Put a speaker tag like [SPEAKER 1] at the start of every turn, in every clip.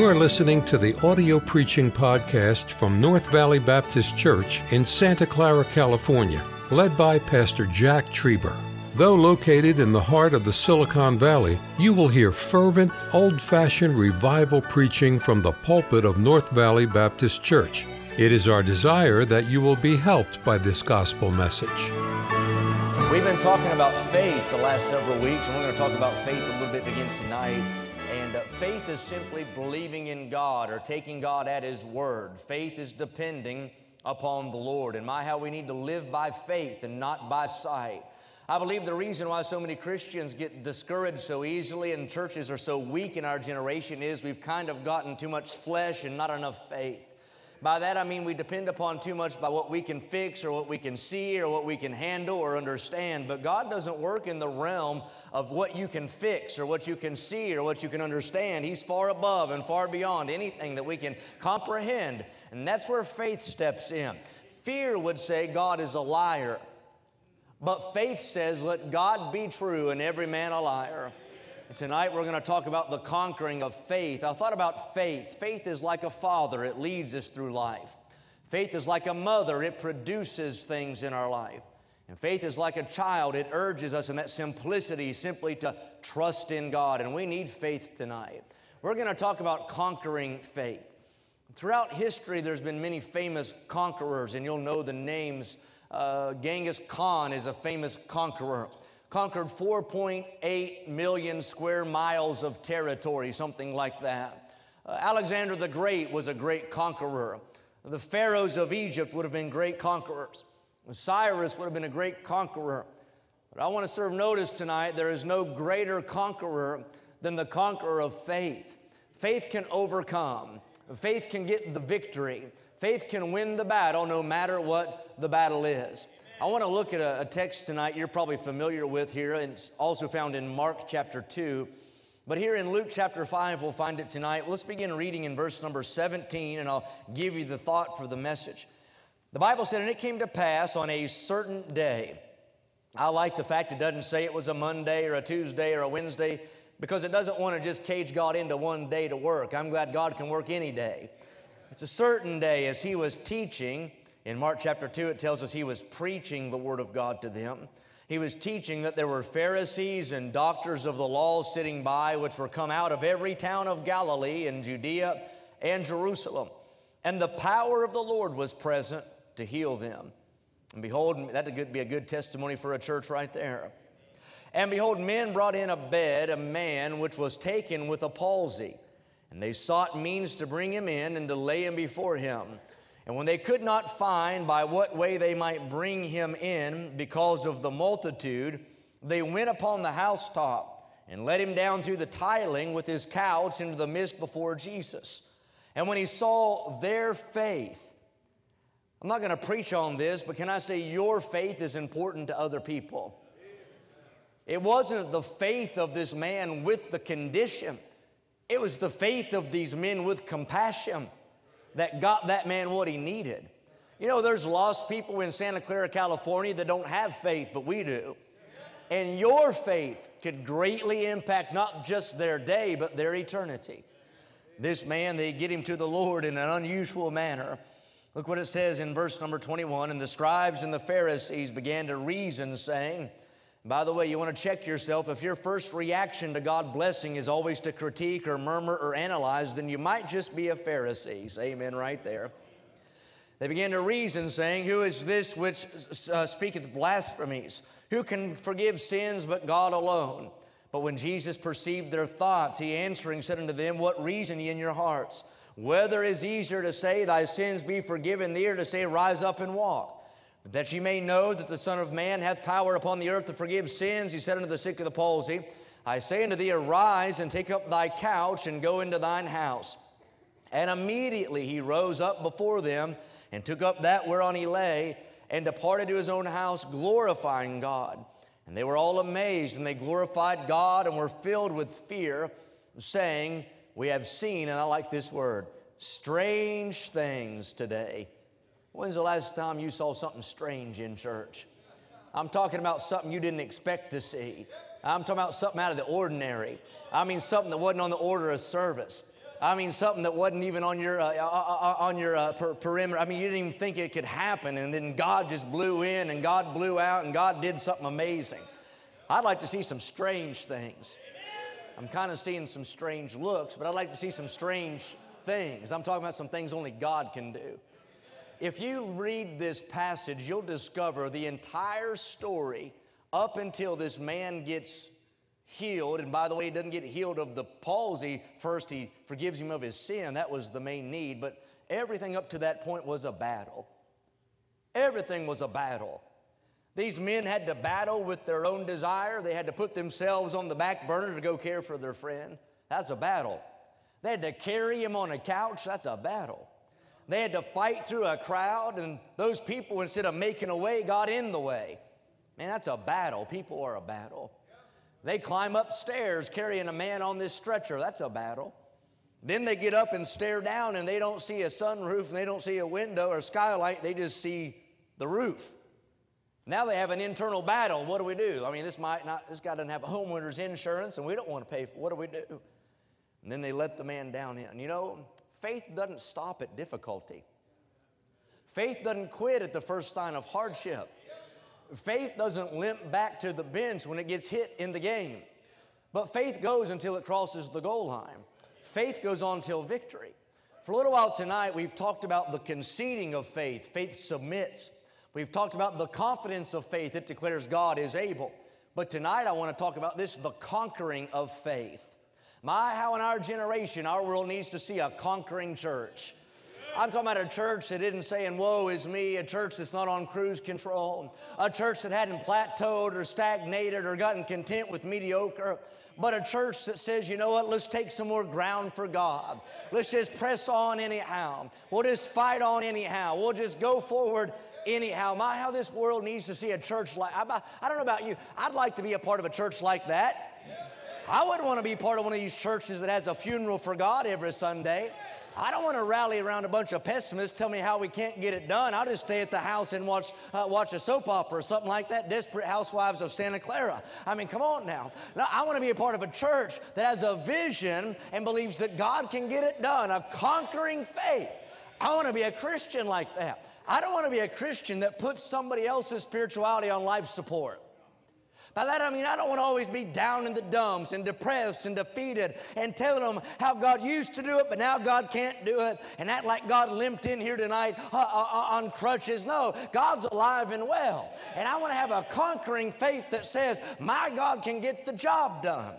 [SPEAKER 1] You are listening to the audio preaching podcast from North Valley Baptist Church in Santa Clara, California, led by Pastor Jack Trieber. Though located in the heart of the Silicon Valley, you will hear fervent, old fashioned revival preaching from the pulpit of North Valley Baptist Church. It is our desire that you will be helped by this gospel message.
[SPEAKER 2] We've been talking about faith the last several weeks, and we're going to talk about faith a little bit again tonight. And uh, faith is simply believing in God or taking God at His word. Faith is depending upon the Lord. And my, how we need to live by faith and not by sight. I believe the reason why so many Christians get discouraged so easily and churches are so weak in our generation is we've kind of gotten too much flesh and not enough faith. By that I mean we depend upon too much by what we can fix or what we can see or what we can handle or understand. But God doesn't work in the realm of what you can fix or what you can see or what you can understand. He's far above and far beyond anything that we can comprehend. And that's where faith steps in. Fear would say God is a liar. But faith says, let God be true and every man a liar. Tonight we're going to talk about the conquering of faith. I thought about faith. Faith is like a father, it leads us through life. Faith is like a mother, it produces things in our life. And faith is like a child, it urges us in that simplicity simply to trust in God. And we need faith tonight. We're going to talk about conquering faith. Throughout history, there's been many famous conquerors, and you'll know the names. Uh, Genghis Khan is a famous conqueror conquered 4.8 million square miles of territory, something like that. Uh, Alexander the Great was a great conqueror. The pharaohs of Egypt would have been great conquerors. Cyrus would have been a great conqueror. But I want to serve notice tonight there is no greater conqueror than the conqueror of faith. Faith can overcome, faith can get the victory, faith can win the battle no matter what the battle is. I want to look at a, a, text tonight you're probably familiar with here, and it's also found in Mark chapter 2. But here in Luke chapter 5, we'll find it tonight. Let's begin reading in verse number 17, and I'll give you the thought for the message. The Bible said, And it came to pass on a certain day. I like the fact it doesn't say it was a Monday or a Tuesday or a Wednesday because it doesn't want to just cage God into one day to work. I'm glad God can work any day. It's a certain day as he was teaching in Mark chapter 2, it tells us he was preaching the Word of God to them. He was teaching that there were Pharisees and doctors of the law sitting by, which were come out of every town of Galilee and Judea and Jerusalem. And the power of the Lord was present to heal them. And behold, that would be a good testimony for a church right there. And behold, men brought in a bed a man which was taken with a palsy. And they sought means to bring him in and to lay him before him. And when they could not find by what way they might bring him in because of the multitude, they went upon the housetop and let him down through the tiling with his couch into the midst before Jesus. And when he saw their faith, I'm not going to preach on this, but can I say your faith is important to other people? It wasn't the faith of this man with the condition, it was the faith of these men with compassion that got that man what he needed. You know, there's lost people in Santa Clara, California that don't have faith, but we do. And your faith could greatly impact not just their day, but their eternity. This man, they get him to the Lord in an unusual manner. Look what it says in verse number 21 And the scribes and the Pharisees began to reason, saying, by the way, you want to check yourself. If your first reaction to God blessing is always to critique or murmur or analyze, then you might just be a Pharisee. Say Amen, right there. They began to reason, saying, Who is this which uh, speaketh blasphemies? Who can forgive sins but God alone? But when Jesus perceived their thoughts, he answering said unto them, What reason ye in your hearts? Whether is easier to say, Thy sins be forgiven thee, or to say, Rise up and walk? That ye may know that the Son of Man hath power upon the earth to forgive sins, he said unto the sick of the palsy, I say unto thee, arise and take up thy couch and go into thine house. And immediately he rose up before them and took up that whereon he lay and departed to his own house, glorifying God. And they were all amazed, and they glorified God and were filled with fear, saying, We have seen, and I like this word, strange things today. When's the last time you saw something strange in church? I'm talking about something you didn't expect to see. I'm talking about something out of the ordinary. I mean, something that wasn't on the order of service. I mean, something that wasn't even on your, uh, uh, uh, on your uh, per- perimeter. I mean, you didn't even think it could happen. And then God just blew in and God blew out and God did something amazing. I'd like to see some strange things. I'm kind of seeing some strange looks, but I'd like to see some strange things. I'm talking about some things only God can do. If you read this passage, you'll discover the entire story up until this man gets healed. And by the way, he doesn't get healed of the palsy. First, he forgives him of his sin. That was the main need. But everything up to that point was a battle. Everything was a battle. These men had to battle with their own desire. They had to put themselves on the back burner to go care for their friend. That's a battle. They had to carry him on a couch. That's a battle. They had to fight through a crowd, and those people, instead of making a way, got in the way. Man, that's a battle. People are a battle. They climb upstairs carrying a man on this stretcher. That's a battle. Then they get up and stare down and they don't see a sunroof and they don't see a window or a skylight. They just see the roof. Now they have an internal battle. What do we do? I mean, this might not, this guy doesn't have a homeowner's insurance and we don't want to pay for What do we do? And then they let the man down in. You know, faith doesn't stop at difficulty. Faith doesn't quit at the first sign of hardship. Faith doesn't limp back to the bench when it gets hit in the game. But faith goes until it crosses the goal line. Faith goes on till victory. For a little while tonight, we've talked about the conceding of faith. Faith submits. We've talked about the confidence of faith that declares God is able. But tonight, I want to talk about this the conquering of faith. My, how in our generation, our world needs to see a conquering church. I'm talking about a church that isn't saying, Woe is me, a church that's not on cruise control, a church that hadn't plateaued or stagnated or gotten content with mediocre, but a church that says, You know what, let's take some more ground for God. Let's just press on anyhow. We'll just fight on anyhow. We'll just go forward anyhow. My, how this world needs to see a church like, I, I don't know about you, I'd like to be a part of a church like that. I wouldn't want to be part of one of these churches that has a funeral for God every Sunday. I don't want to rally around a bunch of pessimists tell me how we can't get it done. I'll just stay at the house and watch, uh, watch a soap opera or something like that, Desperate Housewives of Santa Clara. I mean, come on now. now. I want to be a part of a church that has a vision and believes that God can get it done, a conquering faith. I want to be a Christian like that. I don't want to be a Christian that puts somebody else's spirituality on life support. By that I mean I don't want to always be down in the dumps and depressed and defeated and telling them how God used to do it, but now God can't do it and act like God limped in here tonight uh, uh, uh on crutches. No, God's alive and well. And I want to have a conquering faith that says, my God can get the job done.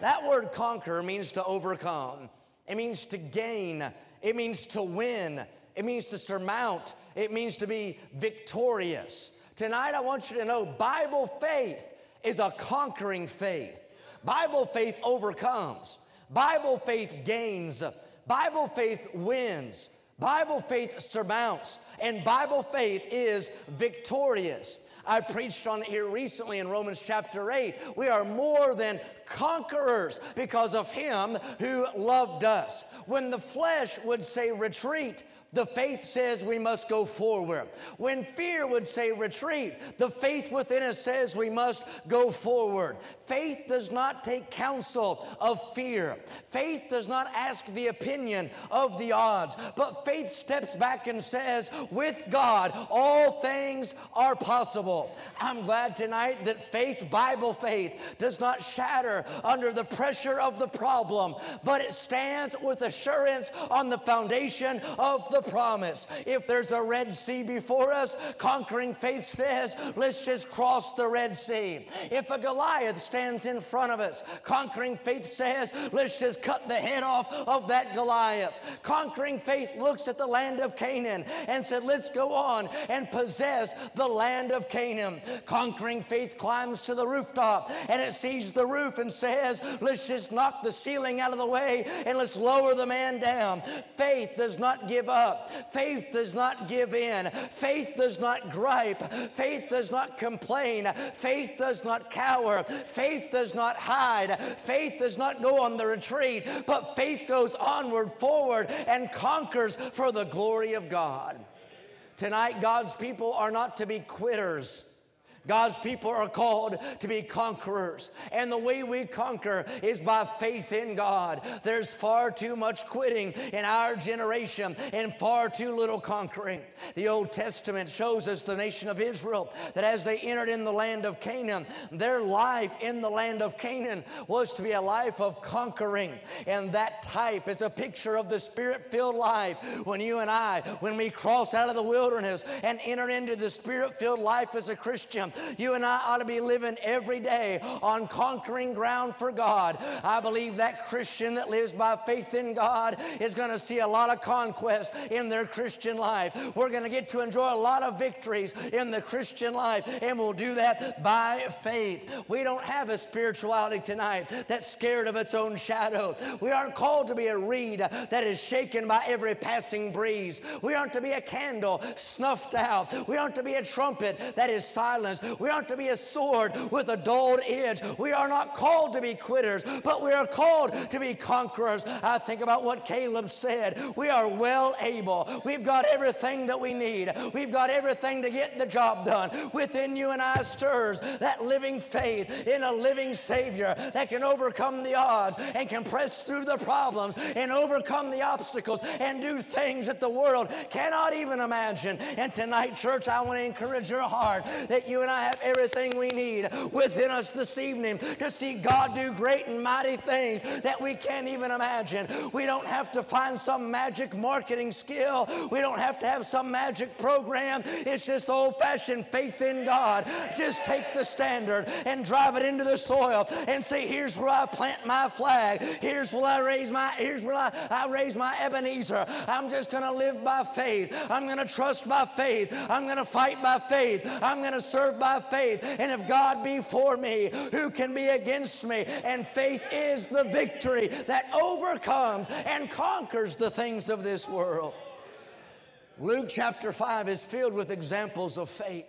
[SPEAKER 2] That word conquer means to overcome, it means to gain, it means to win, it means to surmount, it means to be victorious. Tonight, I want you to know Bible faith is a conquering faith. Bible faith overcomes. Bible faith gains. Bible faith wins. Bible faith surmounts. And Bible faith is victorious. I preached on it here recently in Romans chapter 8. We are more than conquerors because of Him who loved us. When the flesh would say retreat, the faith says we must go forward. When fear would say retreat, the faith within us says we must go forward. Faith does not take counsel of fear. Faith does not ask the opinion of the odds, but faith steps back and says, with God, all things are possible. I'm glad tonight that faith, Bible faith, does not shatter under the pressure of the problem, but it stands with assurance on the foundation of the the promise. If there's a Red Sea before us, conquering faith says, let's just cross the Red Sea. If a Goliath stands in front of us, conquering faith says, let's just cut the head off of that Goliath. Conquering faith looks at the land of Canaan and said, let's go on and possess the land of Canaan. Conquering faith climbs to the rooftop and it sees the roof and says, let's just knock the ceiling out of the way and let's lower the man down. Faith does not give up up. Faith does not give in. Faith does not gripe. Faith does not complain. Faith does not cower. Faith does not hide. Faith does not go on the retreat, but faith goes onward, forward, and conquers for the glory of God. Tonight, God's people are not to be quitters. God's people are called to be conquerors. And the way we conquer is by faith in God. There's far too much quitting in our generation and far too little conquering. The Old Testament shows us the nation of Israel that as they entered in the land of Canaan, their life in the land of Canaan was to be a life of conquering. And that type is a picture of the spirit filled life when you and I, when we cross out of the wilderness and enter into the spirit filled life as a Christian, you and I ought to be living every day on conquering ground for God. I believe that Christian that lives by faith in God is going to see a lot of conquest in their Christian life. We're going to get to enjoy a lot of victories in the Christian life, and we'll do that by faith. We don't have a spirituality tonight that's scared of its own shadow. We aren't called to be a reed that is shaken by every passing breeze. We aren't to be a candle snuffed out. We aren't to be a trumpet that is silenced. We aren't to be a sword with a dulled edge. We are not called to be quitters, but we are called to be conquerors. I think about what Caleb said. We are well able. We've got everything that we need. We've got everything to get the job done. Within you and I stirs that living faith in a living Savior that can overcome the odds and can press through the problems and overcome the obstacles and do things that the world cannot even imagine. And tonight, church, I want to encourage your heart that you and I have everything we need within us this evening to see God do great and mighty things that we can't even imagine. We don't have to find some magic marketing skill, we don't have to have some magic program. It's just old fashioned faith in God. Just take the standard and drive it into the soil and say, Here's where I plant my flag. Here's where I raise my, here's where I, I raise my Ebenezer. I'm just gonna live by faith. I'm gonna trust by faith. I'm gonna fight by faith. I'm gonna serve by faith. And if God be for me, who can be against me? And faith is the victory that overcomes and conquers the things of this world. Luke chapter 5 is filled with examples of faith.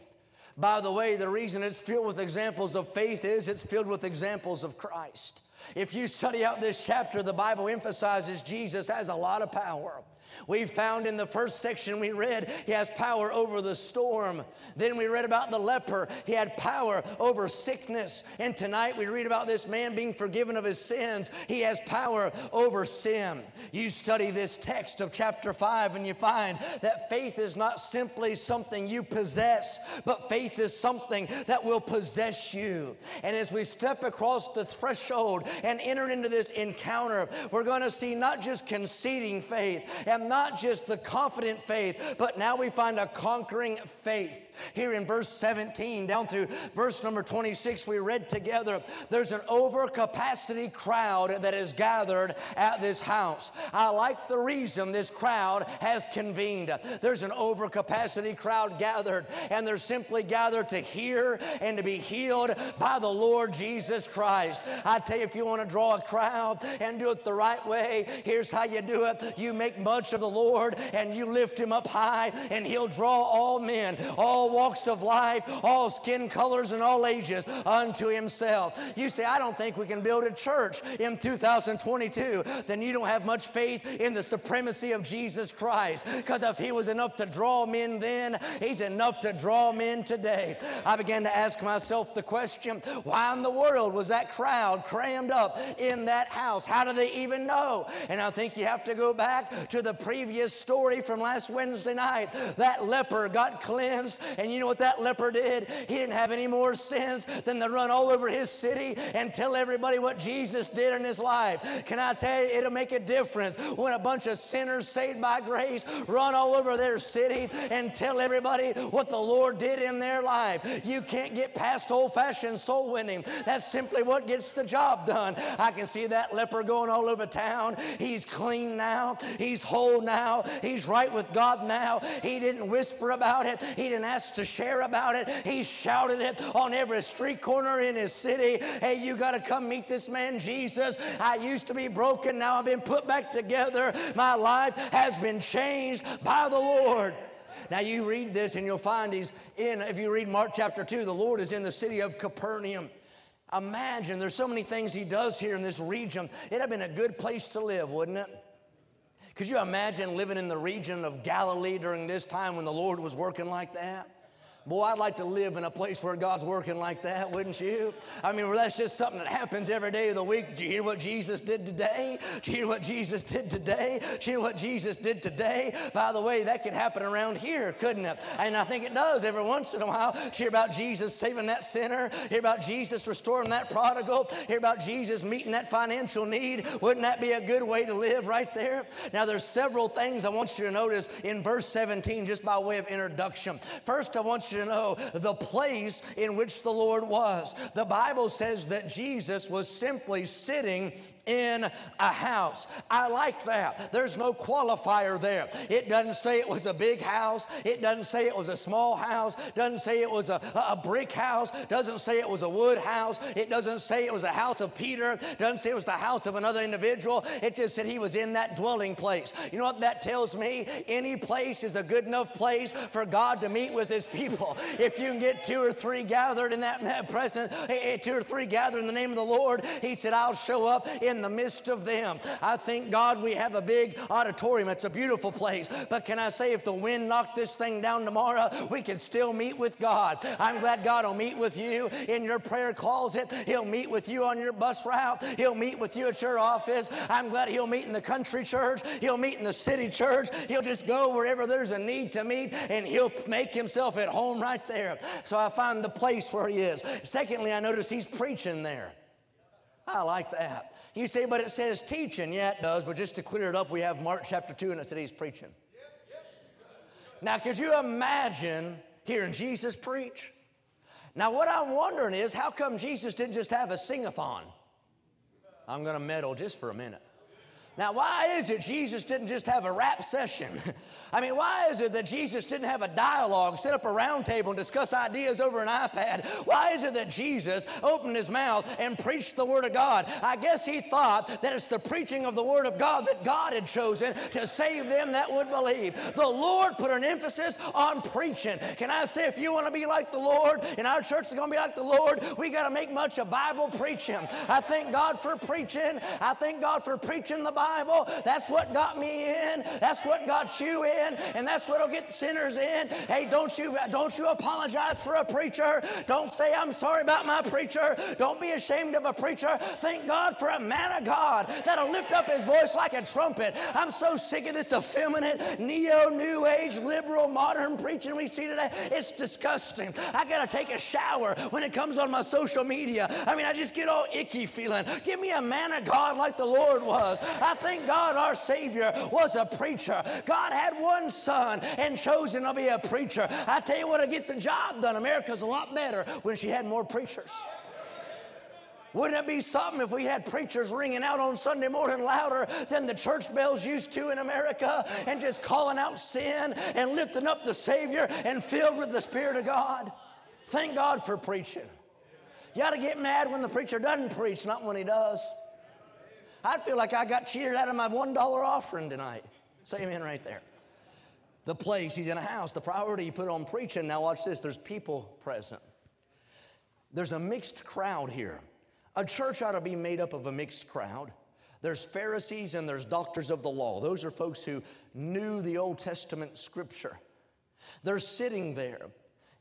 [SPEAKER 2] By the way, the reason it's filled with examples of faith is it's filled with examples of Christ. If you study out this chapter, the Bible emphasizes Jesus has a lot of power. We found in the first section we read, he has power over the storm. Then we read about the leper, he had power over sickness. And tonight we read about this man being forgiven of his sins, he has power over sin. You study this text of chapter 5 and you find that faith is not simply something you possess, but faith is something that will possess you. And as we step across the threshold and enter into this encounter, we're going to see not just conceding faith and not just the confident faith, but now we find a conquering faith. Here in verse 17 down through verse number 26, we read together there's an overcapacity crowd that is gathered at this house. I like the reason this crowd has convened. There's an overcapacity crowd gathered, and they're simply gathered to hear and to be healed by the Lord Jesus Christ. I tell you, if you want to draw a crowd and do it the right way, here's how you do it you make much of the Lord and you lift him up high, and he'll draw all men, all walks of life, all skin colors, and all ages unto himself. You say, I don't think we can build a church in 2022. Then you don't have much faith in the supremacy of Jesus Christ. Because if he was enough to draw men then, he's enough to draw men today. I began to ask myself the question why in the world was that crowd crammed up in that house? How do they even know? And I think you have to go back to the previous story from last Wednesday night. That leper got cleansed, and you know what that leper did? He didn't have any more sins than to run all over his city and tell everybody what Jesus did in his life. Can I tell you, it'll make a difference when a bunch of sinners saved by grace run all over their city and tell everybody what the Lord did in their life. You can't get past old fashioned soul winning. That's simply what gets the job done. I can see that leper going all over town. He's clean now, he's whole now. He's right with God now. He didn't whisper about it, he didn't ask to share about it. He shouted it on every street corner in his city. Hey, you got to come meet this man, Jesus. I used to be broken, now I've been put back together. My life has been changed by the Lord. Now you read this and you'll find he's in, if you read Mark chapter 2, the Lord is in the city of Capernaum. Imagine there's so many things he does here in this region. It'd have been a good place to live, wouldn't it? Could you imagine living in the region of Galilee during this time when the Lord was working like that? Boy, I'd like to live in a place where God's working like that, wouldn't you? I mean, where that's just something that happens every day of the week. Did you hear what Jesus did today? Did you hear what Jesus did today? Did you hear what Jesus did today? By the way, that could happen around here, couldn't it? And I think it does every once in a while. Hear about Jesus saving that sinner? Hear about Jesus restoring that prodigal? Hear about Jesus meeting that financial need? Wouldn't that be a good way to live right there? Now, there's several things I want you to notice in verse 17, just by way of introduction. First, I want you to know the place in which the Lord was. The Bible says that Jesus was simply sitting in a house. I like that. There's no qualifier there. It doesn't say it was a big house. It doesn't say it was a small house. Doesn't say it was a, a brick house. Doesn't say it was a wood house. It doesn't say it was a house of Peter. Doesn't say it was the house of another individual. It just said he was in that dwelling place. You know what that tells me? Any place is a good enough place for God to meet with his people. If you can get two or three gathered in that, in that presence, eh, eh, two or three gathered in the name of the Lord, he said, I'll show up in in the midst of them. I thank God we have a big auditorium. It's a beautiful place. But can I say, if the wind knocked this thing down tomorrow, we can still meet with God. I'm glad God will meet with you in your prayer closet. He'll meet with you on your bus route. He'll meet with you at your office. I'm glad He'll meet in the country church. He'll meet in the city church. He'll just go wherever there's a need to meet and He'll make Himself at home right there. So I find the place where He is. Secondly, I notice He's preaching there. I like that. You say, but it says teaching. Yeah, it does, but just to clear it up, we have Mark chapter 2 and it said he's preaching. Now, could you imagine hearing Jesus preach? Now, what I'm wondering is, how come Jesus didn't just have a sing-a-thon? I'm going to meddle just for a minute. Now, why is it Jesus didn't just have a rap session? I mean, why is it that Jesus didn't have a dialogue, set up a round table, and discuss ideas over an iPad? Why is it that Jesus opened his mouth and preached the Word of God? I guess he thought that it's the preaching of the Word of God that God had chosen to save them that would believe. The Lord put an emphasis on preaching. Can I say, if you want to be like the Lord, and our church is going to be like the Lord, we got to make much of Bible preaching. I thank God for preaching. I thank God for preaching the Bible. Bible. That's what got me in. That's what got you in, and that's what'll get sinners in. Hey, don't you don't you apologize for a preacher. Don't say I'm sorry about my preacher. Don't be ashamed of a preacher. Thank God for a man of God that'll lift up his voice like a trumpet. I'm so sick of this effeminate, neo, new age, liberal, modern preaching we see today. It's disgusting. I gotta take a shower when it comes on my social media. I mean, I just get all icky feeling. Give me a man of God like the Lord was. I thank God our Savior was a preacher. God had one son and chosen to be a preacher. I tell you what, to get the job done, America's a lot better when she had more preachers. Wouldn't it be something if we had preachers ringing out on Sunday morning louder than the church bells used to in America and just calling out sin and lifting up the Savior and filled with the Spirit of God? Thank God for preaching. You ought to get mad when the preacher doesn't preach, not when he does. I'd feel like I got cheated out of my $1 offering tonight. Say amen right there. The place, he's in a house. The priority you put on preaching. Now, watch this there's people present. There's a mixed crowd here. A church ought to be made up of a mixed crowd. There's Pharisees and there's doctors of the law. Those are folks who knew the Old Testament scripture. They're sitting there.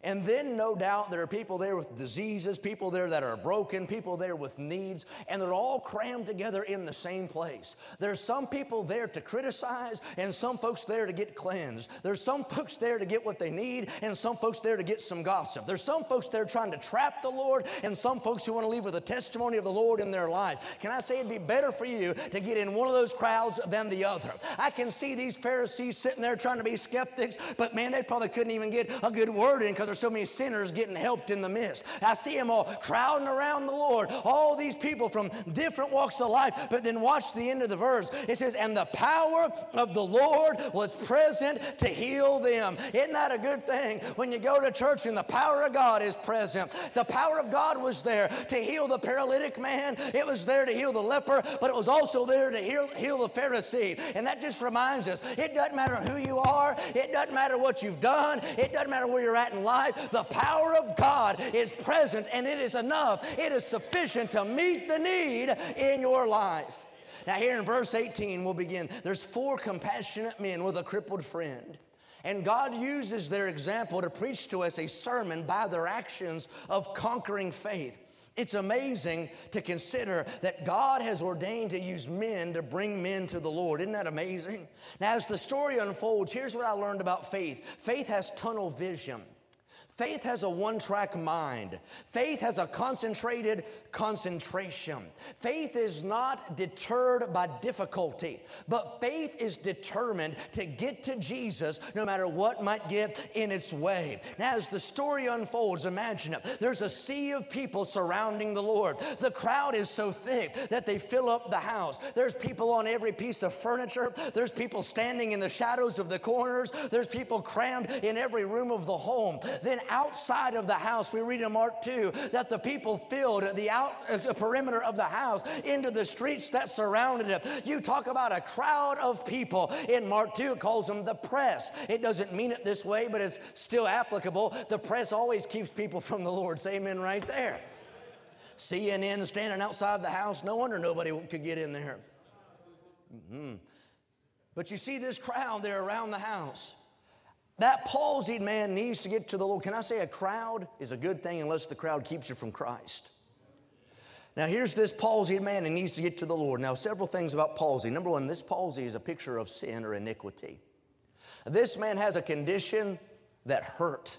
[SPEAKER 2] And then, no doubt, there are people there with diseases, people there that are broken, people there with needs, and they're all crammed together in the same place. There's some people there to criticize, and some folks there to get cleansed. There's some folks there to get what they need, and some folks there to get some gossip. There's some folks there trying to trap the Lord, and some folks who want to leave with a testimony of the Lord in their life. Can I say it'd be better for you to get in one of those crowds than the other? I can see these Pharisees sitting there trying to be skeptics, but man, they probably couldn't even get a good word in because there's so many sinners getting helped in the midst. I see them all crowding around the Lord, all these people from different walks of life. But then watch the end of the verse. It says, And the power of the Lord was present to heal them. Isn't that a good thing? When you go to church and the power of God is present, the power of God was there to heal the paralytic man, it was there to heal the leper, but it was also there to heal, heal the Pharisee. And that just reminds us it doesn't matter who you are, it doesn't matter what you've done, it doesn't matter where you're at in life life, the power of God is present and it is enough. It is sufficient to meet the need in your life. Now, here in verse 18, we'll begin. There's four compassionate men with a crippled friend. And God uses their example to preach to us a sermon by their actions of conquering faith. It's amazing to consider that God has ordained to use men to bring men to the Lord. Isn't that amazing? Now, as the story unfolds, here's what I learned about faith faith has tunnel vision. Faith has a one track mind. Faith has a concentrated concentration. Faith is not deterred by difficulty, but faith is determined to get to Jesus no matter what might get in its way. Now, as the story unfolds, imagine it. There's a sea of people surrounding the Lord. The crowd is so thick that they fill up the house. There's people on every piece of furniture. There's people standing in the shadows of the corners. There's people crammed in every room of the home. Then outside of the house, we read in Mark 2 that the people filled the out the perimeter of the house into the streets that surrounded it. You talk about a crowd of people. In Mark 2, it calls them the press. It doesn't mean it this way, but it's still applicable. The press always keeps people from the Lord. Say amen right there. CNN standing outside the house. No wonder nobody could get in there. Mm-hmm. But you see this crowd there around the house. That palsied man needs to get to the Lord. Can I say a crowd is a good thing unless the crowd keeps you from Christ? Now, here's this palsied man and needs to get to the Lord. Now, several things about palsy. Number one, this palsy is a picture of sin or iniquity. This man has a condition that hurt.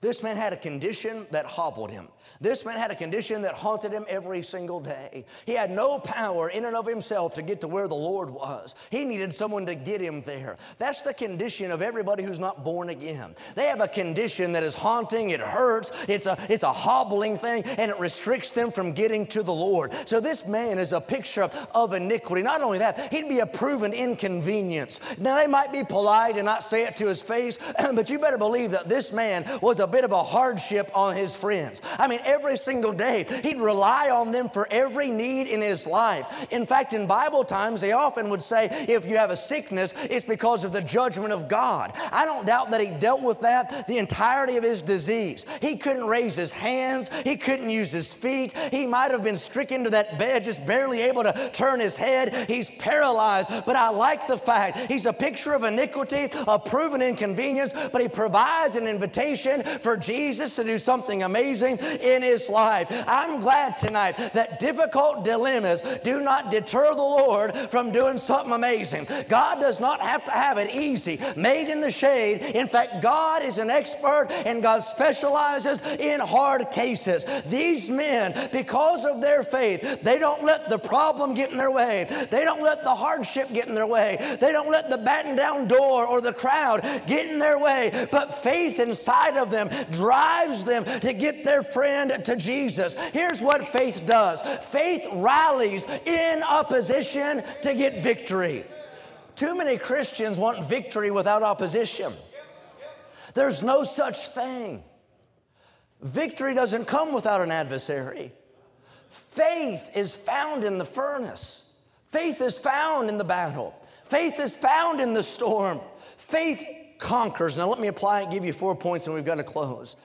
[SPEAKER 2] This man had a condition that hobbled him. This man had a condition that haunted him every single day. He had no power in and of himself to get to where the Lord was. He needed someone to get him there. That's the condition of everybody who's not born again. They have a condition that is haunting, it hurts, it's a, it's a hobbling thing, and it restricts them from getting to the Lord. So this man is a picture of iniquity. Not only that, he'd be a proven inconvenience. Now, they might be polite and not say it to his face, but you better believe that this man was a bit of a hardship on his friends. I mean, every single day, he'd rely on them for every need in his life. In fact, in Bible times, they often would say, if you have a sickness, it's because of the judgment of God. I don't doubt that he dealt with that the entirety of his disease. He couldn't raise his hands, he couldn't use his feet, he might have been stricken to that bed, just barely able to turn his head. He's paralyzed, but I like the fact he's a picture of iniquity, a proven inconvenience, but he provides an invitation for Jesus to do something amazing in his life. I'm glad tonight that difficult dilemmas do not deter the Lord from doing something amazing. God does not have to have it easy, made in the shade. In fact, God is an expert and God specializes in hard cases. These men, because of their faith, they don't let the problem get in their way. They don't let the hardship get in their way. They don't let the batten down door or the crowd get in their way. But faith inside of them drives them to get their friend to Jesus. Here's what faith does faith rallies in opposition to get victory. Too many Christians want victory without opposition. There's no such thing. Victory doesn't come without an adversary. Faith is found in the furnace. Faith is found in the battle. Faith is found in the storm. Faith conquers. Now, let me apply and give you four points, and we've got to close.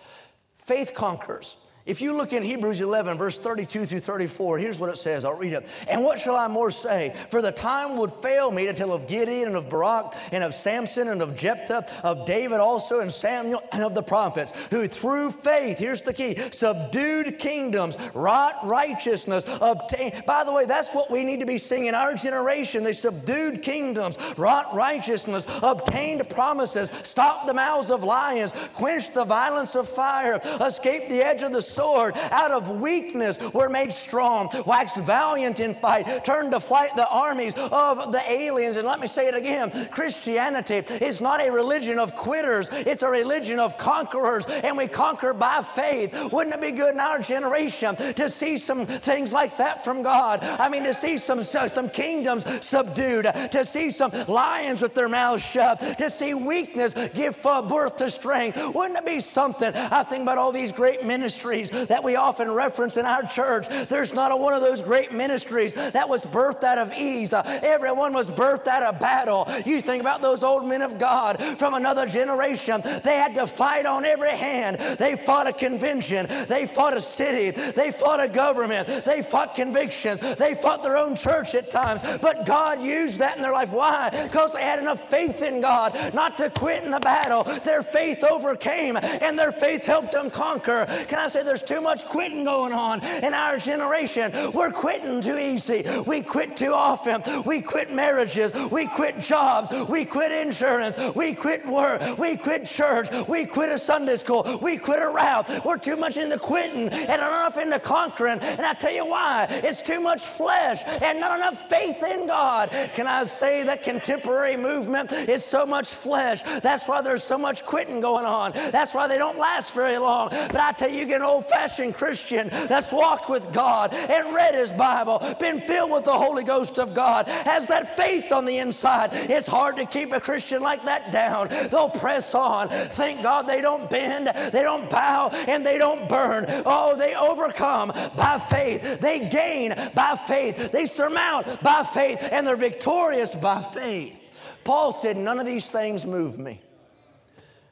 [SPEAKER 2] Faith conquers. If you look in Hebrews 11, verse 32 through 34, here's what it says. I'll read it. And what shall I more say? For the time would fail me to tell of Gideon and of Barak and of Samson and of Jephthah, of David also and Samuel and of the prophets, who through faith, here's the key, subdued kingdoms, wrought righteousness, obtained. By the way, that's what we need to be seeing in our generation. They subdued kingdoms, wrought righteousness, obtained promises, stopped the mouths of lions, quenched the violence of fire, escaped the edge of the sword. Out of weakness were made strong, waxed valiant in fight, turned to flight the armies of the aliens. And let me say it again Christianity is not a religion of quitters, it's a religion of conquerors, and we conquer by faith. Wouldn't it be good in our generation to see some things like that from God? I mean, to see some, some kingdoms subdued, to see some lions with their mouths shut, to see weakness give birth to strength. Wouldn't it be something? I think about all these great ministries ministries that we often reference in our church. There's not a one of those great ministries that was birthed out of ease. Uh, everyone was birthed out of battle. You think about those old men of God from another generation. They had to fight on every hand. They fought a convention. They fought a city. They fought a government. They fought convictions. They fought their own church at times. But God used that in their life. Why? Because they had enough faith in God not to quit in the battle. Their faith overcame and their faith helped them conquer. Can I say there's too much quitting going on in our generation? We're quitting too easy. We quit too often. We quit marriages. We quit jobs. We quit insurance. We quit work. We quit church. We quit a Sunday school. We quit a route. We're too much into quitting and not enough into conquering. And I tell you why. It's too much flesh and not enough faith in God. Can I say that contemporary movement is so much flesh? That's why there's so much quitting going on. That's why they don't last very long. But I tell you, you get an old fashioned Christian that's walked with God and read his Bible, been filled with the Holy Ghost of God, has that faith on the inside. It's hard to keep a Christian like that down. They'll press on. Thank God they don't bend, they don't bow, and they don't burn. Oh, they overcome by faith. They gain by faith. They surmount by faith, and they're victorious by faith. Paul said, None of these things move me.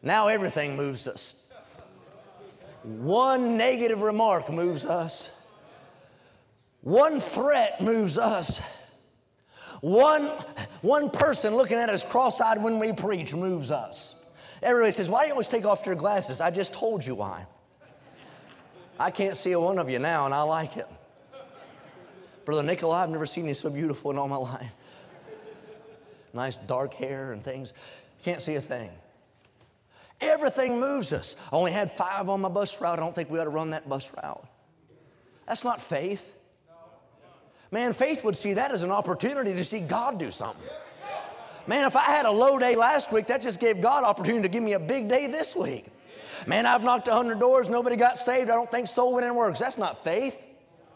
[SPEAKER 2] Now everything moves us. One negative remark moves us. One threat moves us. One, one person looking at us cross eyed when we preach moves us. Everybody says, Why do you always take off your glasses? I just told you why. I can't see a one of you now, and I like it. Brother Nikolai, I've never seen you so beautiful in all my life. Nice dark hair and things. Can't see a thing. Everything moves us. I only had five on my bus route. I don't think we ought to run that bus route. That's not faith. Man, faith would see that as an opportunity to see God do something. Man, if I had a low day last week, that just gave God opportunity to give me a big day this week. Man, I've knocked 100 doors, nobody got saved. I don't think soul winning works. That's not faith,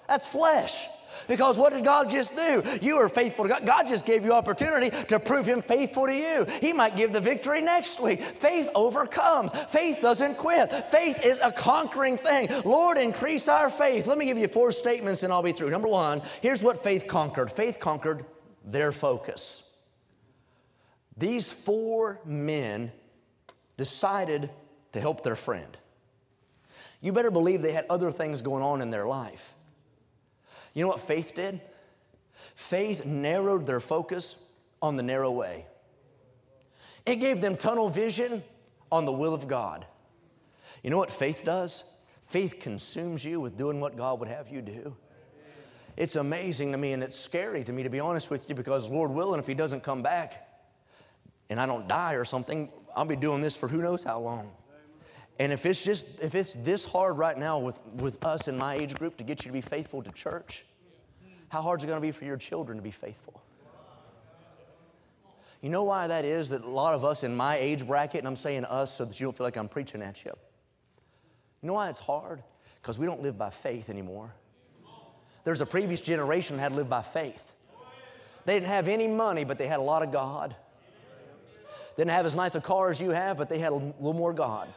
[SPEAKER 2] that's flesh. Because what did God just do? You are faithful to God. God just gave you opportunity to prove Him faithful to you. He might give the victory next week. Faith overcomes. Faith doesn't quit. Faith is a conquering thing. Lord, increase our faith. Let me give you four statements and I'll be through. Number one, here's what faith conquered faith conquered their focus. These four men decided to help their friend. You better believe they had other things going on in their life. You know what faith did? Faith narrowed their focus on the narrow way. It gave them tunnel vision on the will of God. You know what faith does? Faith consumes you with doing what God would have you do. It's amazing to me and it's scary to me, to be honest with you, because Lord willing, if He doesn't come back and I don't die or something, I'll be doing this for who knows how long. And if it's just if it's this hard right now with, with us in my age group to get you to be faithful to church, how hard is it going to be for your children to be faithful? You know why that is? That a lot of us in my age bracket, and I'm saying us so that you don't feel like I'm preaching at you. You know why it's hard? Because we don't live by faith anymore. There's a previous generation that had lived by faith. They didn't have any money, but they had a lot of God. Didn't have as nice a car as you have, but they had a little more God.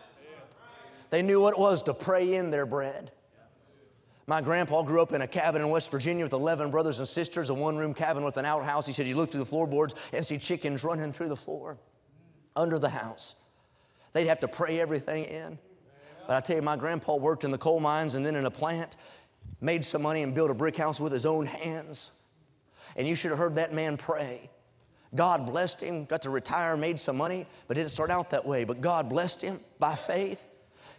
[SPEAKER 2] They knew what it was to pray in their bread. My grandpa grew up in a cabin in West Virginia with 11 brothers and sisters, a one room cabin with an outhouse. He said you look through the floorboards and see chickens running through the floor under the house. They'd have to pray everything in. But I tell you, my grandpa worked in the coal mines and then in a plant, made some money and built a brick house with his own hands. And you should have heard that man pray. God blessed him, got to retire, made some money, but didn't start out that way. But God blessed him by faith.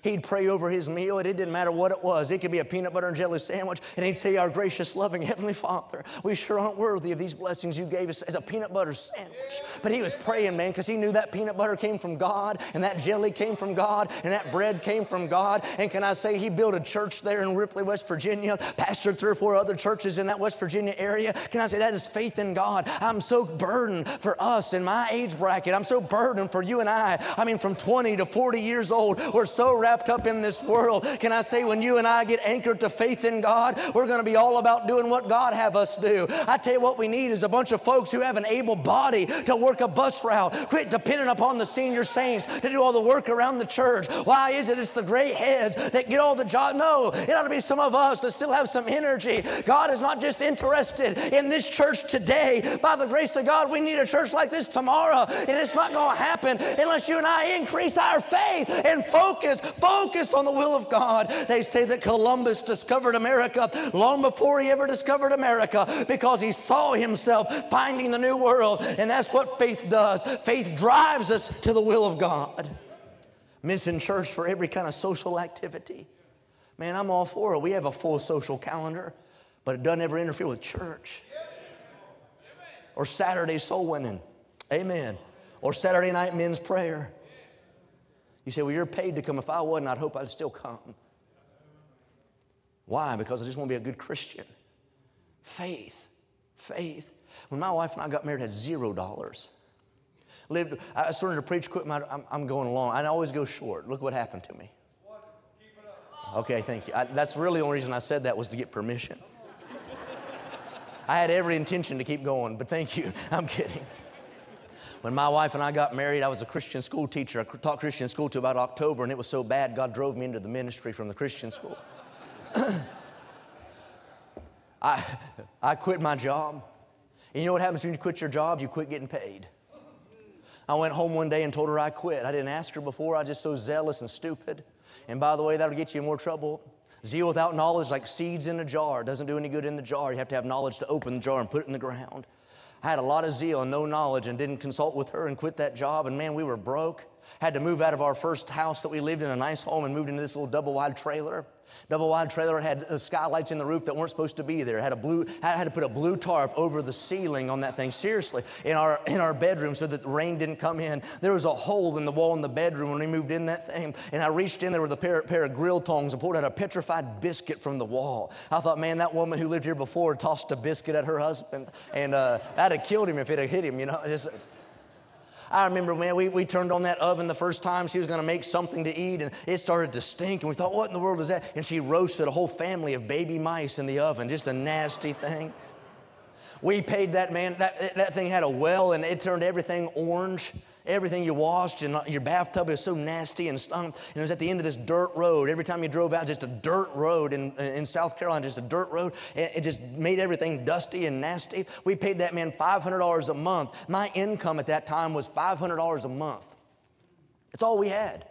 [SPEAKER 2] He'd pray over his meal, and it didn't matter what it was. It could be a peanut butter and jelly sandwich, and he'd say, Our gracious, loving Heavenly Father, we sure aren't worthy of these blessings you gave us as a peanut butter sandwich. But he was praying, man, because he knew that peanut butter came from God, and that jelly came from God, and that bread came from God. And can I say, he built a church there in Ripley, West Virginia, pastored three or four other churches in that West Virginia area. Can I say, that is faith in God? I'm so burdened for us in my age bracket. I'm so burdened for you and I. I mean, from 20 to 40 years old, we're so wrapped up in this world. Can I say, when you and I get anchored to faith in God, we're going to be all about doing what God have us do. I tell you what we need is a bunch of folks who have an able body to work a bus route. Quit depending upon the senior saints to do all the work around the church. Why is it it's the great heads that get all the job? No, it ought to be some of us that still have some energy. God is not just interested in this church today. By the grace of God, we need a church like this tomorrow, and it's not going to happen unless you and I increase our faith and focus, focus on the will of God. They say that Columbus discovered America long before he ever discovered America because he saw himself finding the new world, and that's what faith does. Faith drives us to the will of God. Missing church for every kind of social activity. Man, I'm all for it. We have a full social calendar, but it doesn't ever interfere with church. Or Saturday soul winning. Amen. Or Saturday night men's prayer. You say, Well, you're paid to come. If I wasn't, I'd hope I'd still come. Why? Because I just want to be a good Christian. Faith. Faith. When my wife and I got married, I had zero dollars. Lived, I started to preach, quit my, I'm, I'm going along. I always go short. Look what happened to me. Okay, thank you. I, that's really the only reason I said that was to get permission. I had every intention to keep going, but thank you. I'm kidding. When my wife and I got married, I was a Christian school teacher. I taught Christian school to about October, and it was so bad, God drove me into the ministry from the Christian school. I, I quit my job. And you know what happens when you quit your job? You quit getting paid. I went home one day and told her I quit. I didn't ask her before. I was just so zealous and stupid. And by the way, that'll get you in more trouble. Zeal without knowledge, like seeds in a jar, doesn't do any good in the jar. You have to have knowledge to open the jar and put it in the ground. I had a lot of zeal and no knowledge and didn't consult with her and quit that job. And man, we were broke. Had to move out of our first house that we lived in, a nice home, and moved into this little double wide trailer. Double wide trailer had uh, skylights in the roof that weren't supposed to be there. Had a blue, had to put a blue tarp over the ceiling on that thing. Seriously, in our in our bedroom so that the rain didn't come in. There was a hole in the wall in the bedroom when we moved in that thing. And I reached in there with a pair, pair of grill tongs and pulled out a petrified biscuit from the wall. I thought, man, that woman who lived here before tossed a biscuit at her husband, and uh, that'd have killed him if it had hit him. You know, just. I remember, man, we, we turned on that oven the first time. She was going to make something to eat, and it started to stink. And we thought, what in the world is that? And she roasted a whole family of baby mice in the oven. Just a nasty thing. We paid that man, that, that thing had a well, and it turned everything orange everything you washed and your bathtub is so nasty and stunk. And it was at the end of this dirt road. Every time you drove out, just a dirt road in, in South Carolina, just a dirt road. It just made everything dusty and nasty. We paid that man $500 a month. My income at that time was $500 a month. It's all we had.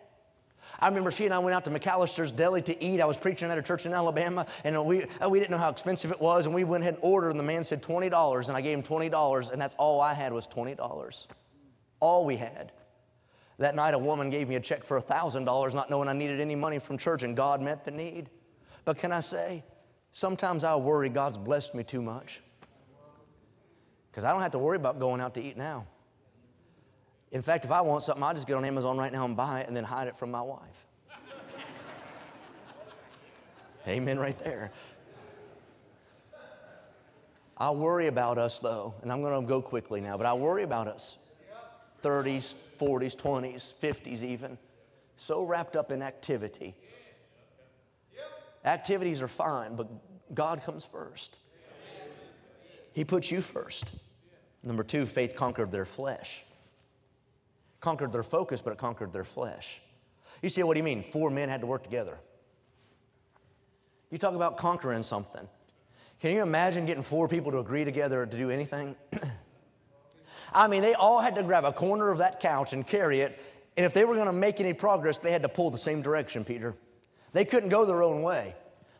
[SPEAKER 2] I remember she and I went out to McAllister's Deli to eat. I was preaching at a church in Alabama, and we, uh, we didn't know how expensive it was, and we went ahead and ordered, and the man said $20, and I gave him $20, and that's all I had was $20 all we had. That night, a woman gave me a check for $1,000, not knowing I needed any money from church, and God met the need. But can I say, sometimes I worry God's blessed me too much. Because I don't have to worry about going out to eat now. In fact, if I want something, I just get on Amazon right now and buy it and then hide it from my wife. Amen, right there. I worry about us though, and I'm going to go quickly now, but I worry about us. 30s, 40s, 20s, 50s, even. So wrapped up in activity. Activities are fine, but God comes first. He puts you first. Number two, faith conquered their flesh. Conquered their focus, but it conquered their flesh. You see, what do you mean? Four men had to work together. You talk about conquering something. Can you imagine getting four people to agree together to do anything? I mean, they all had to grab a corner of that couch and carry it. And if they were going to make any progress, they had to pull the same direction, Peter. They couldn't go their own way.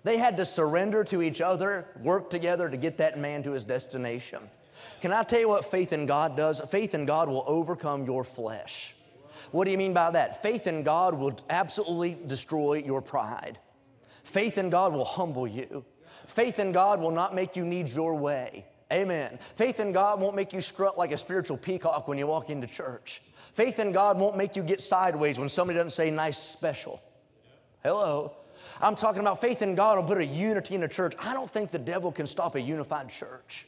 [SPEAKER 2] They had to surrender to each other, work together to get that man to his destination. Can I tell you what faith in God does? Faith in God will overcome your flesh. What do you mean by that? Faith in God will absolutely destroy your pride. Faith in God will humble you. Faith in God will not make you need your way. Amen. Faith in God won't make you strut like a spiritual peacock when you walk into church. Faith in God won't make you get sideways when somebody doesn't say nice special. Hello. I'm talking about faith in God will put a unity in a church. I don't think the devil can stop a unified church.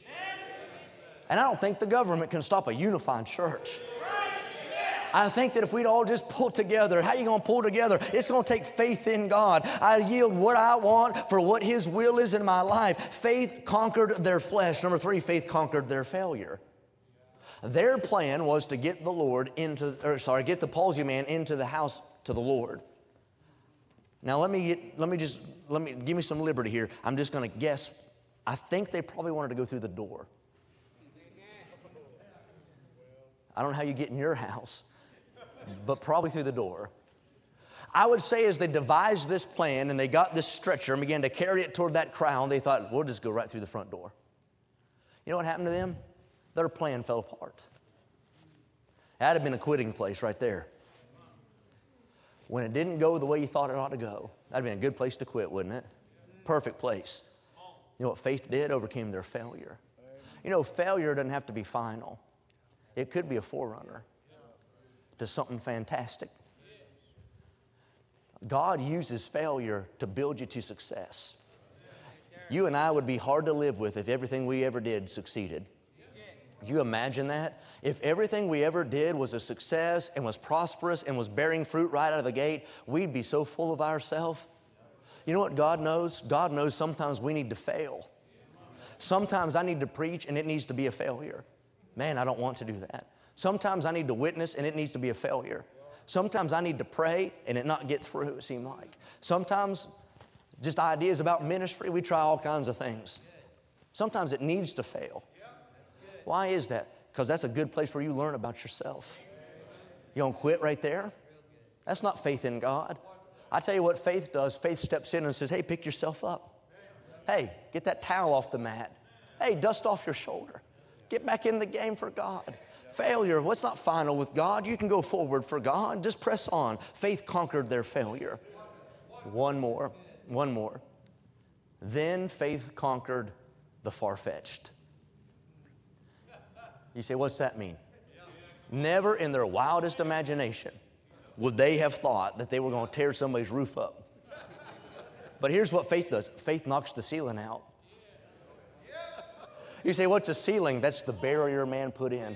[SPEAKER 2] And I don't think the government can stop a unified church. I think that if we'd all just pull together, how are you going to pull together? It's going to take faith in God. I yield what I want for what His will is in my life. Faith conquered their flesh. Number three, faith conquered their failure. Their plan was to get the Lord into, or sorry, get the palsy man into the house to the Lord. Now let me get, let me just let me give me some liberty here. I'm just going to guess. I think they probably wanted to go through the door. I don't know how you get in your house, but probably through the door. I would say as they devised this plan and they got this stretcher and began to carry it toward that crown, they thought, we'll just go right through the front door. You know what happened to them? Their plan fell apart. That'd have been a quitting place right there. When it didn't go the way you thought it ought to go, that'd have been a good place to quit, wouldn't it? Perfect place. You know what faith did? Overcame their failure. You know, failure doesn't have to be final. It could be a forerunner to something fantastic. God uses failure to build you to success. You and I would be hard to live with if everything we ever did succeeded. You imagine that? If everything we ever did was a success and was prosperous and was bearing fruit right out of the gate, we'd be so full of ourselves. You know what God knows? God knows sometimes we need to fail. Sometimes I need to preach and it needs to be a failure. Man, I don't want to do that. Sometimes I need to witness and it needs to be a failure. Sometimes I need to pray and it not get through, it seemed like. Sometimes just ideas about ministry, we try all kinds of things. Sometimes it needs to fail. Why is that? Because that's a good place where you learn about yourself. You don't quit right there? That's not faith in God. I tell you what faith does faith steps in and says, hey, pick yourself up. Hey, get that towel off the mat. Hey, dust off your shoulder. Get back in the game for God. Failure, what's not final with God? You can go forward for God. Just press on. Faith conquered their failure. One more, one more. Then faith conquered the far fetched. You say, what's that mean? Never in their wildest imagination would they have thought that they were going to tear somebody's roof up. But here's what faith does faith knocks the ceiling out. You say, what's a ceiling? That's the barrier man put in,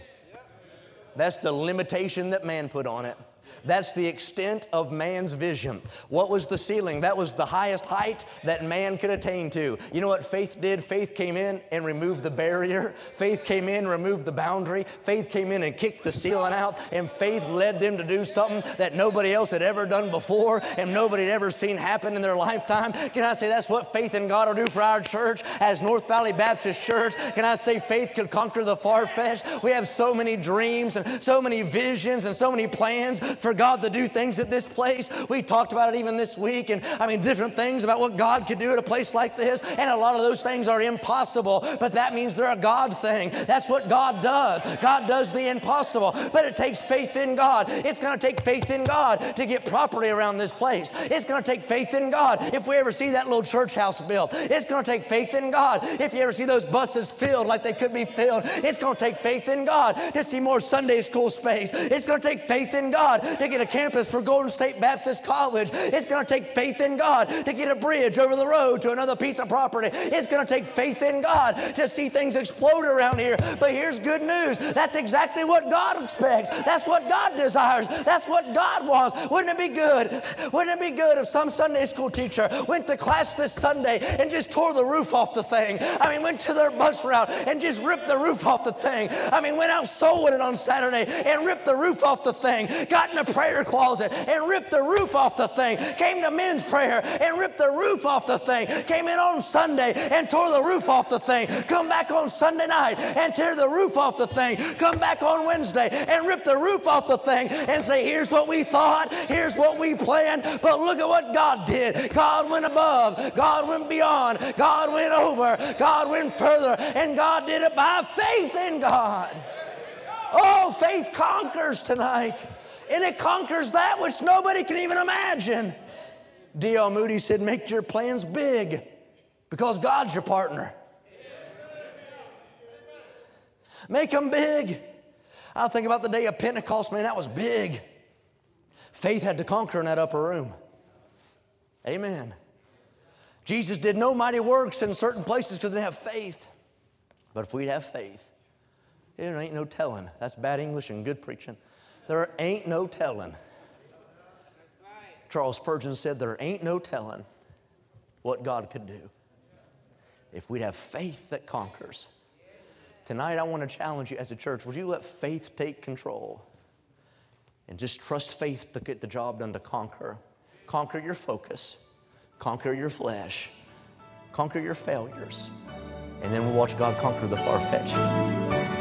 [SPEAKER 2] that's the limitation that man put on it. That's the extent of man's vision. What was the ceiling? That was the highest height that man could attain to. You know what faith did? Faith came in and removed the barrier. Faith came in, and removed the boundary. Faith came in and kicked the ceiling out. And faith led them to do something that nobody else had ever done before and nobody had ever seen happen in their lifetime. Can I say that's what faith in God will do for our church as North Valley Baptist Church? Can I say faith could conquer the far fetched? We have so many dreams and so many visions and so many plans for God to do things at this place. We talked about it even this week, and I mean, different things about what God could do at a place like this. And a lot of those things are impossible, but that means they're a God thing. That's what God does. God does the impossible, but it takes faith in God. It's going to take faith in God to get property around this place. It's going to take faith in God if we ever see that little church house built. It's going to take faith in God if you ever see those buses filled like they could be filled. It's going to take faith in God to see more Sunday school space. It's going to take faith in God to get a campus for Golden State Baptist College. It's going to take faith in God to get a bridge over the road to another piece of property. It's going to take faith in God to see things explode around here. But here's good news that's exactly what God expects. That's what God desires. That's what God wants. Wouldn't it be good? Wouldn't it be good if some Sunday school teacher went to class this Sunday and just tore the roof off the thing? I mean, went to their bus route and just ripped the roof off the thing. I mean, went out soul winning on Saturday and ripped the roof off the thing. Got in prayer closet and ripped the roof off the thing. Came to men's prayer and ripped the roof off the thing. Came in on Sunday and tore the roof off the thing. Come back on Sunday night and tear the roof off the thing. Come back on Wednesday and rip the roof off the thing and say, here's what we thought, here's what we planned, but look at what God did. God went above, God went beyond, God went over, God went further, and God did it by faith in God. Oh, faith conquers tonight and it conquers that which nobody can even imagine. D.L. Moody said, Make your plans big because God's your partner. Make them big. I think about the day of Pentecost, man, that was big. Faith had to conquer in that upper room. Amen. Jesus did no mighty works in certain places because they didn't have faith. But if we'd have faith, there ain't no telling. That's bad English and good preaching. There ain't no telling. Charles Spurgeon said, There ain't no telling what God could do if we'd have faith that conquers. Tonight, I want to challenge you as a church would you let faith take control and just trust faith to get the job done to conquer? Conquer your focus, conquer your flesh, conquer your failures, and then we'll watch God conquer the far fetched.